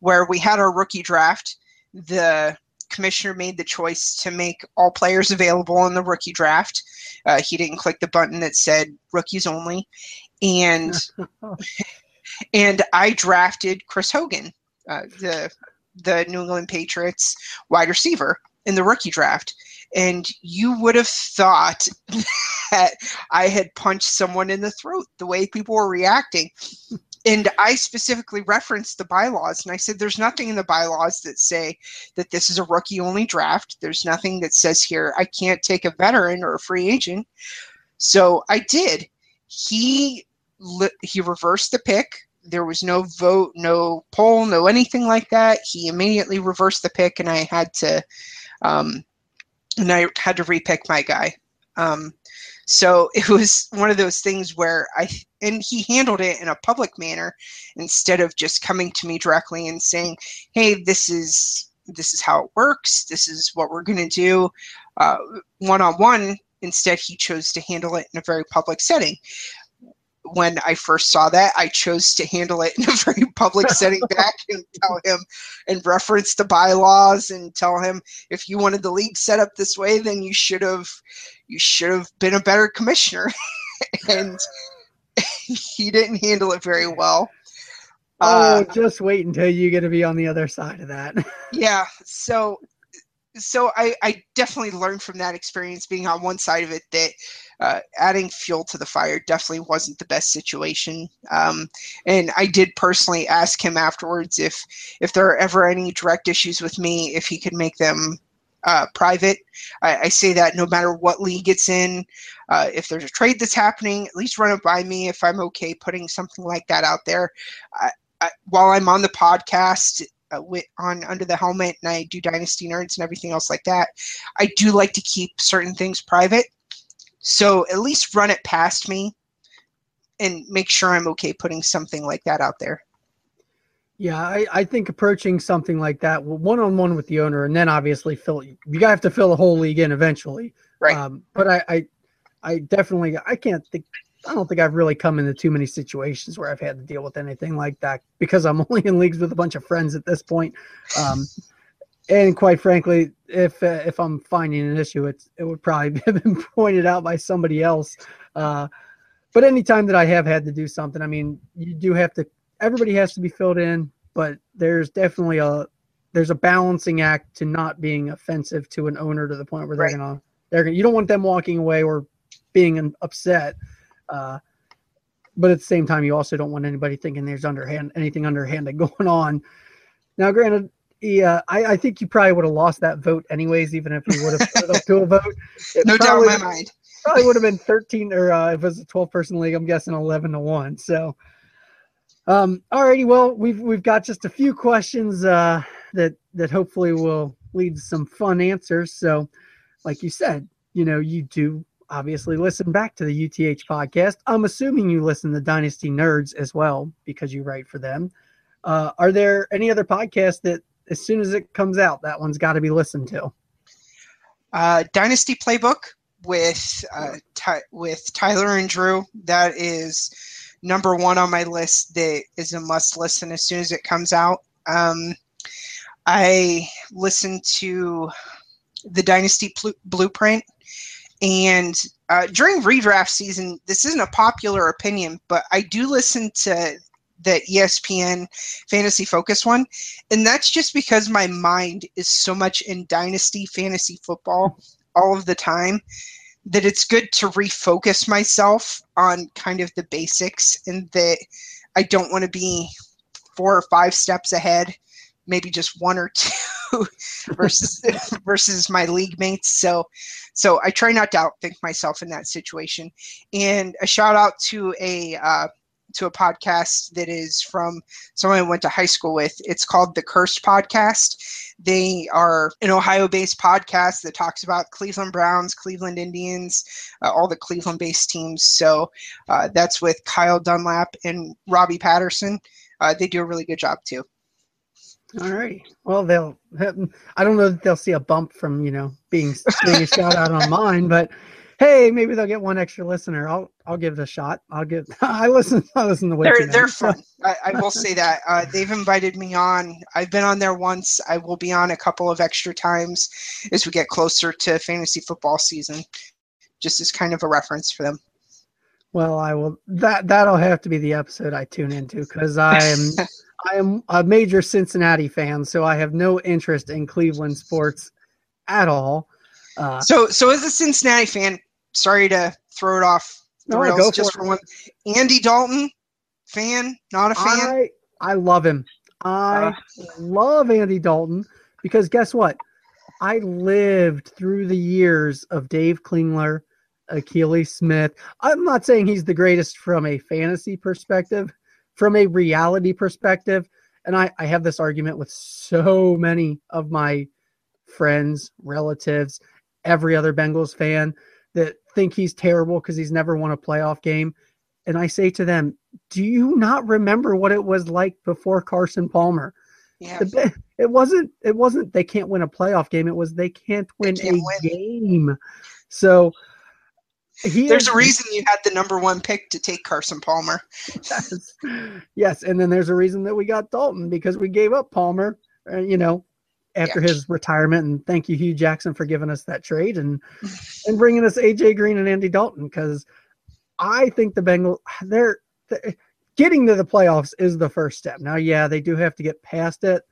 where we had our rookie draft. The commissioner made the choice to make all players available in the rookie draft. Uh, he didn't click the button that said rookies only, and and I drafted Chris Hogan, uh, the the New England Patriots wide receiver in the rookie draft. And you would have thought that I had punched someone in the throat the way people were reacting. And I specifically referenced the bylaws and I said, there's nothing in the bylaws that say that this is a rookie only draft. There's nothing that says here I can't take a veteran or a free agent. So I did. He he reversed the pick there was no vote, no poll, no anything like that. He immediately reversed the pick, and I had to, um, and I had to repick my guy. Um, so it was one of those things where I and he handled it in a public manner instead of just coming to me directly and saying, "Hey, this is this is how it works. This is what we're going to do." One on one. Instead, he chose to handle it in a very public setting when I first saw that, I chose to handle it in a very public setting back and tell him and reference the bylaws and tell him if you wanted the league set up this way, then you should have you should have been a better commissioner. and he didn't handle it very well. Oh, uh, just wait until you get to be on the other side of that. yeah. So so I, I definitely learned from that experience being on one side of it that uh, adding fuel to the fire definitely wasn't the best situation. Um, and I did personally ask him afterwards if if there are ever any direct issues with me, if he could make them uh, private. I, I, say that no matter what league it's in, uh, if there's a trade that's happening, at least run it by me if I'm okay putting something like that out there. I, I, while I'm on the podcast, uh, with, on under the helmet and I do dynasty nerds and everything else like that. I do like to keep certain things private. So at least run it past me and make sure I'm okay putting something like that out there. Yeah, I, I think approaching something like that one on one with the owner, and then obviously fill you gotta have to fill the whole league in eventually. Right. Um, but I, I I definitely I can't think I don't think I've really come into too many situations where I've had to deal with anything like that because I'm only in leagues with a bunch of friends at this point. Um, and quite frankly, if uh, if I'm finding an issue, it's it would probably have been pointed out by somebody else. Uh, but anytime that I have had to do something, I mean, you do have to. Everybody has to be filled in, but there's definitely a there's a balancing act to not being offensive to an owner to the point where they're right. gonna they're gonna you don't want them walking away or being upset uh, but at the same time, you also don't want anybody thinking there's underhand anything underhanded going on. Now, granted, yeah, I, I think you probably would have lost that vote anyways, even if you would have put up to a vote. It no doubt in my mind. Probably would have been 13 or uh, if it was a 12 person league, I'm guessing 11 to 1. So, um, alrighty, well, we've we've got just a few questions uh, that that hopefully will lead to some fun answers. So, like you said, you know, you do obviously listen back to the UTH podcast. I'm assuming you listen to Dynasty Nerds as well because you write for them. Uh, are there any other podcasts that, as soon as it comes out, that one's got to be listened to? Uh, Dynasty Playbook with uh, Ty- with Tyler and Drew. That is number one on my list. That is a must listen as soon as it comes out. Um, I listen to the Dynasty Pl- Blueprint and uh, during redraft season, this isn't a popular opinion, but I do listen to the ESPN fantasy focus one. And that's just because my mind is so much in dynasty fantasy football all of the time that it's good to refocus myself on kind of the basics and that I don't want to be four or five steps ahead, maybe just one or two versus versus my league mates. So so I try not to outthink myself in that situation. And a shout out to a uh, to a podcast that is from someone I went to high school with. It's called the Cursed Podcast. They are an Ohio-based podcast that talks about Cleveland Browns, Cleveland Indians, uh, all the Cleveland-based teams. So uh, that's with Kyle Dunlap and Robbie Patterson. Uh, they do a really good job too. All right. Well, they'll. I don't know that they'll see a bump from you know being being a shout out on mine, but hey, maybe they'll get one extra listener. I'll I'll give it a shot. I'll give. I listen. I listen to. They're they're fun. I, I, will say that uh, they've invited me on. I've been on there once. I will be on a couple of extra times as we get closer to fantasy football season, just as kind of a reference for them. Well, I will. That that'll have to be the episode I tune into because I am I am a major Cincinnati fan, so I have no interest in Cleveland sports at all. Uh, So, so as a Cincinnati fan, sorry to throw it off the No, rails go just for for it. one. Andy Dalton, fan, not a fan. I I love him. I Uh. love Andy Dalton because guess what? I lived through the years of Dave Klingler, Akili Smith. I'm not saying he's the greatest from a fantasy perspective, from a reality perspective. And I, I have this argument with so many of my friends, relatives, every other Bengals fan that think he's terrible because he's never won a playoff game. And I say to them, do you not remember what it was like before Carson Palmer? yeah, The It wasn't. It wasn't. They can't win a playoff game. It was they can't win can't a win. game. So he there's is- a reason you had the number one pick to take Carson Palmer. yes. yes, and then there's a reason that we got Dalton because we gave up Palmer. Uh, you know, after Yeah. his retirement, and thank you Hue Jackson for giving us that trade and and bringing us AJ Green and Andy Dalton because I think the Bengals they're, they getting to the playoffs is the first step. Now, yeah, they do have to get past it.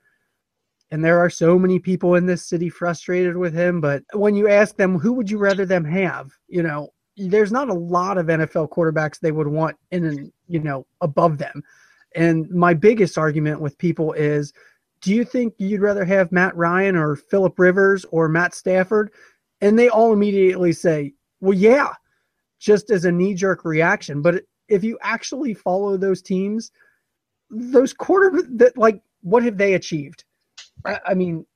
And there are so many people in this city frustrated with him. But when you ask them, who would you rather them have? You know, there's not a lot of NFL quarterbacks they would want in, you know, above them. And my biggest argument with people is, do you think you'd rather have Matt Ryan or Philip Rivers or Matt Stafford? And they all immediately say, well, yeah, just as a knee jerk reaction. But if you actually follow those teams, those quarter that like what have they achieved? I, I mean,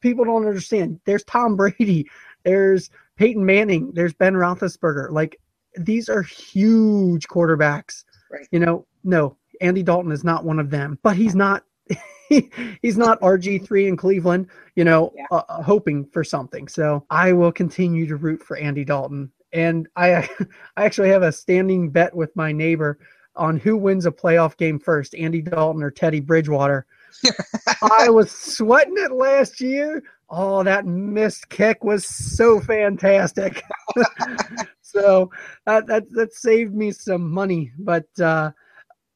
people don't understand. There's Tom Brady, there's Peyton Manning, there's Ben Roethlisberger. Like these are huge quarterbacks. Right. You know, no, Andy Dalton is not one of them, but he's not. he's not RG three in Cleveland. You know, Yeah. uh, uh, hoping for something. So I will continue to root for Andy Dalton. And I, I actually have a standing bet with my neighbor on who wins a playoff game first, Andy Dalton or Teddy Bridgewater. I was sweating it last year. Oh, that missed kick was so fantastic. so that, that that saved me some money. But uh,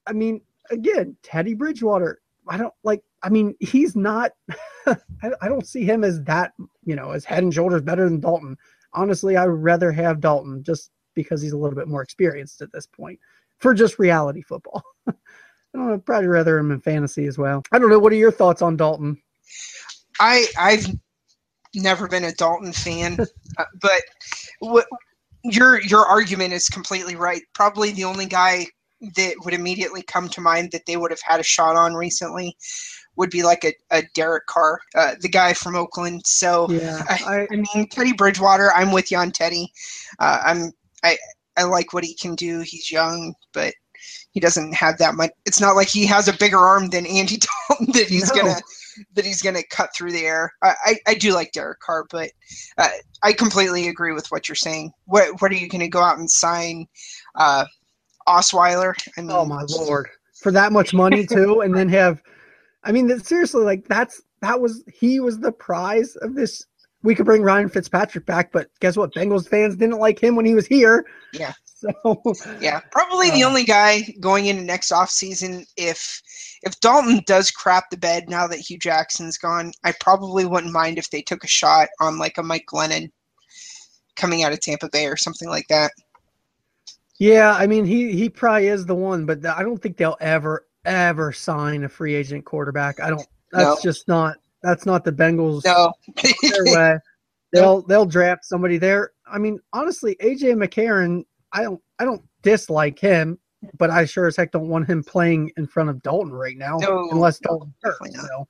I mean, again, Teddy Bridgewater. I don't like. I mean, he's not. I, I don't see him as that. You know, as head and shoulders better than Dalton. Honestly, I would rather have Dalton just because he's a little bit more experienced at this point for just reality football. I don't know, I'd probably rather him in fantasy as well. I don't know. What are your thoughts on Dalton? I I've never been a Dalton fan, uh, but what your your argument is completely right. Probably the only guy that would immediately come to mind that they would have had a shot on recently would be like a, a Derek Carr, uh, the guy from Oakland. So Yeah, I, I, I mean Teddy Bridgewater. I'm with you on Teddy. Uh, I'm I I like what he can do. He's young, but he doesn't have that much. It's not like he has a bigger arm than Andy Dalton that he's No. gonna that he's gonna cut through the air. I I, I do like Derek Carr, but uh, I completely agree with what you're saying. What what are you gonna go out and sign? Uh, Osweiler. I mean, oh my lord, for that much money too, and then have, I mean, seriously, like that's that was he was the prize of this. We could bring Ryan Fitzpatrick back, but guess what? Bengals fans didn't like him when he was here. Yeah. So Yeah, probably the Uh, only guy going into next offseason if if Dalton does crap the bed now that Hue Jackson's gone, I probably wouldn't mind if they took a shot on like a Mike Glennon coming out of Tampa Bay or something like that. Yeah, I mean he he probably is the one, but I don't think they'll ever ever sign a free agent quarterback. I don't. That's No. just not. That's not the Bengals. No. way. They'll they'll draft somebody there. I mean, honestly, AJ McCarron. I don't I don't dislike him, but I sure as heck don't want him playing in front of Dalton right now, No, unless no, Dalton hurt. not. So,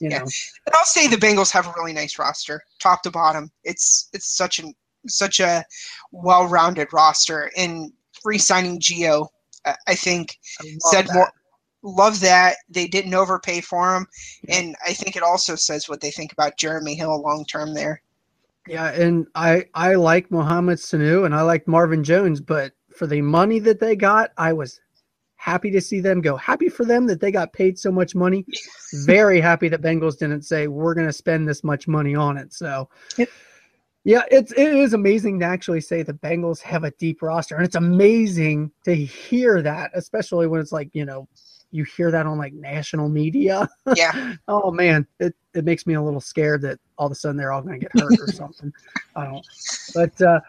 you Yeah. know, And I'll say the Bengals have a really nice roster, top to bottom. It's it's such an such a well-rounded roster, and re-signing Gio, I- I think I said that. more. Love that they didn't overpay for him, and I think it also says what they think about Jeremy Hill long term there. Yeah, and I I like Mohamed Sanu and I like Marvin Jones, but for the money that they got, I was happy to see them go. Happy for them that they got paid so much money. Very happy that Bengals didn't say we're going to spend this much money on it. So, Yep. Yeah, it's it is amazing to actually say the Bengals have a deep roster, and it's amazing to hear that, especially when it's like you know you hear that on like national media. Yeah. oh man, it it makes me a little scared that all of a sudden they're all going to get hurt or something. I don't. But uh,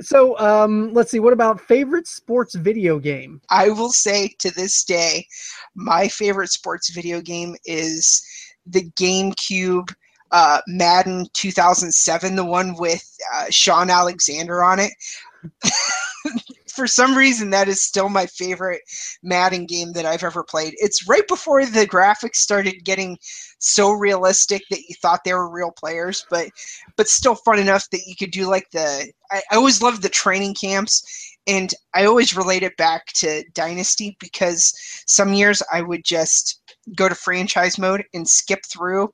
so um, let's see. What about favorite sports video game? I will say to this day, my favorite sports video game is the GameCube uh, Madden 2007, the one with uh, Shaun Alexander on it. For some reason, that is still my favorite Madden game that I've ever played. It's right before the graphics started getting so realistic that you thought they were real players, but but still fun enough that you could do like the. I, I always loved the training camps, and I always relate it back to Dynasty because some years I would just go to franchise mode and skip through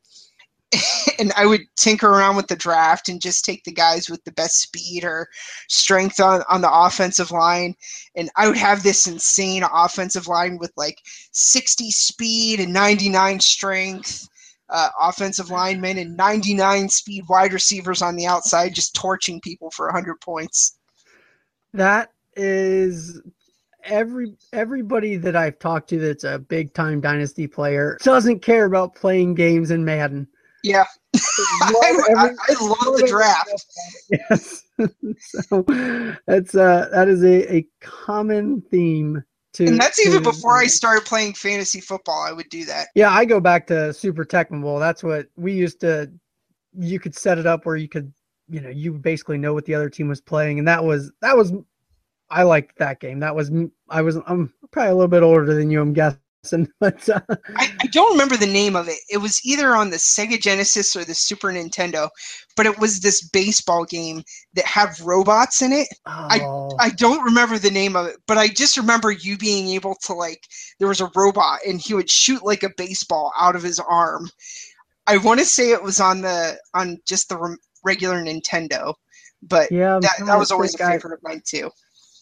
and I would tinker around with the draft and just take the guys with the best speed or strength on, on the offensive line. And I would have this insane offensive line with like 60 speed and 99 strength. Uh, offensive linemen and 99 speed wide receivers on the outside, just torching people for 100 points. That is every everybody that I've talked to that's a big time dynasty player doesn't care about playing games in Madden. Yeah. I, I, I, love the draft. Yes. so that's uh that is a, a common theme to And that's to, even before I started playing fantasy football, I would do that. Yeah, I go back to Super Tecmo Bowl. That's what we used to you could set it up where you could you know, you basically know what the other team was playing and that was that was I liked that game. That was I was I'm probably a little bit older than you, I'm guessing but uh, I, I, don't remember the name of it. It was either on the Sega Genesis or the Super Nintendo, but it was this baseball game that had robots in it. Oh. I I don't remember the name of it, but I just remember you being able to like there was a robot and he would shoot like a baseball out of his arm. I want to say it was on the on just the regular Nintendo, but yeah, that, that was always a favorite I, of mine too.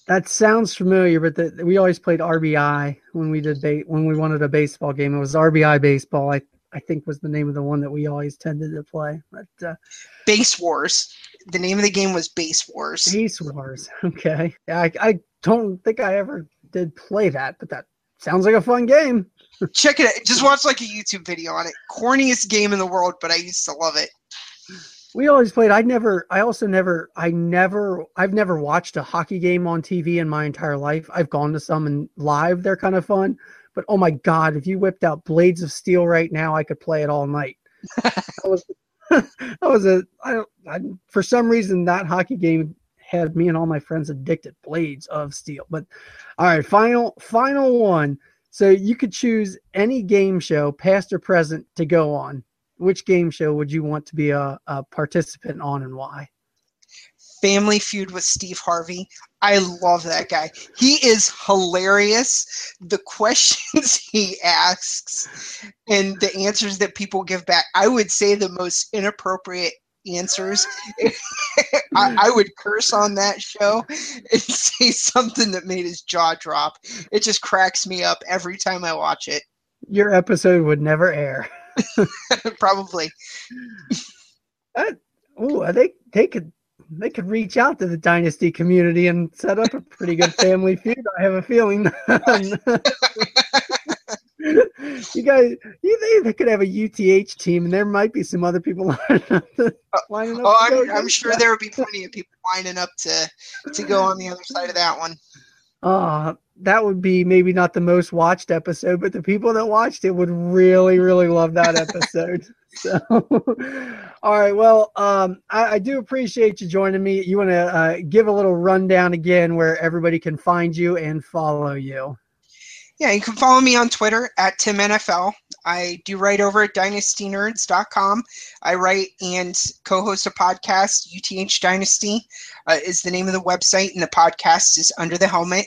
That sounds familiar, but the, we always played RBI when we did ba- when we wanted a baseball game. It was RBI baseball. I I think was the name of the one that we always tended to play. But uh, Base Wars. The name of the game was Base Wars. Base Wars. Okay. Yeah, I, I don't think I ever did play that, but that sounds like a fun game. Check it out. Just watch like a YouTube video on it. Corniest game in the world, but I used to love it we always played. I never i also never i never i've never watched a hockey game on tv in my entire life. I've gone to some and live they're kind of fun. But oh my god if you whipped out blades of steel right now i could play it all night. That was that was a I, I for some reason that hockey game had me and all my friends addicted blades of steel. But all right final final one. So you could choose any game show past or present to go on which game show would you want to be a, a participant on and why? Family Feud with Steve Harvey. I love that guy. He is hilarious. The questions he asks and the answers that people give back. I would say the most inappropriate answers. I, I, would curse on that show and say something that made his jaw drop. It just cracks me up every time I watch it. Your episode would never air. Probably. Uh, oh, they they could they could reach out to the dynasty community and set up a pretty good family feud. I have a feeling. you guys, you they could have a UTH team, and there might be some other people lining up. To, oh, lining up oh, I'm, I'm sure there would be plenty of people lining up to to go on the other side of that one. Oh, that would be maybe not the most watched episode, but the people that watched it would really, really love that episode. so, all right. Well, um, I, I, do appreciate you joining me. You want to uh, give a little rundown again where everybody can find you and follow you? Yeah, you can follow me on Twitter at TimNFL. I do write over at dynastynerds.com. I write and co host a podcast. UTH Dynasty uh, is the name of the website, and the podcast is Under the Helmet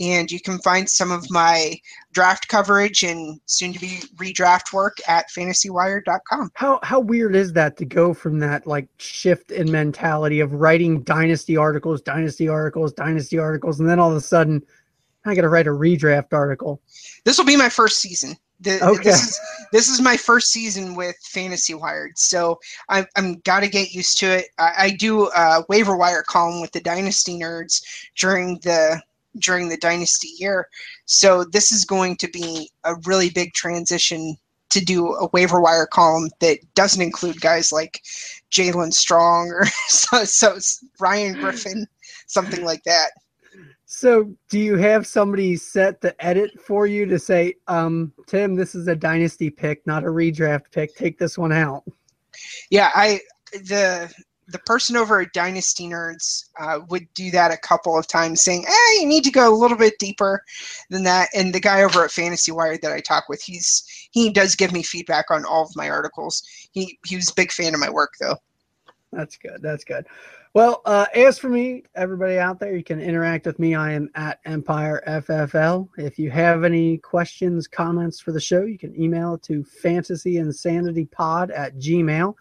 and you can find some of my draft coverage and soon to be redraft work at fantasywire.com. How how weird is that to go from that like shift in mentality of writing dynasty articles, dynasty articles, dynasty articles and then all of a sudden I got to write a redraft article. This will be my first season. The, Okay. This is this is my first season with Fantasy Wired, so I'm I'm got to get used to it. I, I do a waiver wire column with the Dynasty Nerds during the during the Dynasty year, so this is going to be a really big transition to do a waiver wire column that doesn't include guys like Jaelen Strong or so, so Ryan Griffin, something like that. So, do you have somebody set the edit for you to say, um, Tim, this is a dynasty pick, not a redraft pick. Take this one out. Yeah, I the the person over at Dynasty Nerds uh, would do that a couple of times, saying, "Eh, you need to go a little bit deeper than that." And the guy over at Fantasy Wire that I talk with, he's he does give me feedback on all of my articles. He he was a big fan of my work, though. That's good. That's good. Well, uh, as for me, everybody out there, you can interact with me. I am at Empire FFL. If you have any questions, comments for the show, you can email it to fantasyInsanityPod at gmail.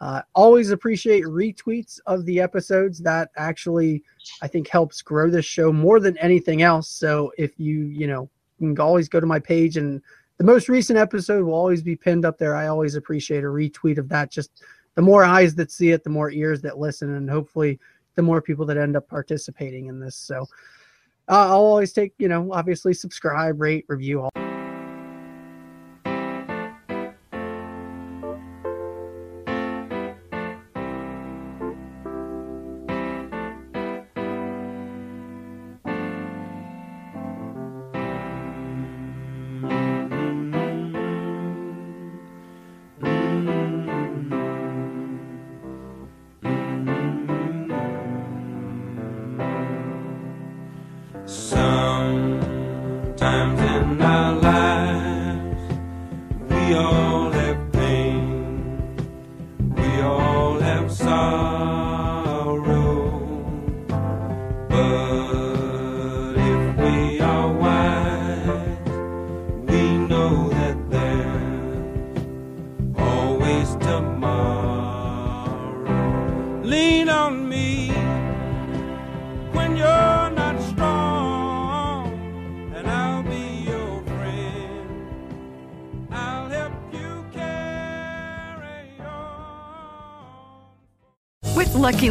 Uh, always appreciate retweets of the episodes. That actually, I think, helps grow this show more than anything else. So if you, you know, you can always go to my page and the most recent episode will always be pinned up there. I always appreciate a retweet of that. Just the more eyes that see it, the more ears that listen, and hopefully the more people that end up participating in this. So uh, I'll always take, you know, obviously subscribe, rate, review, all.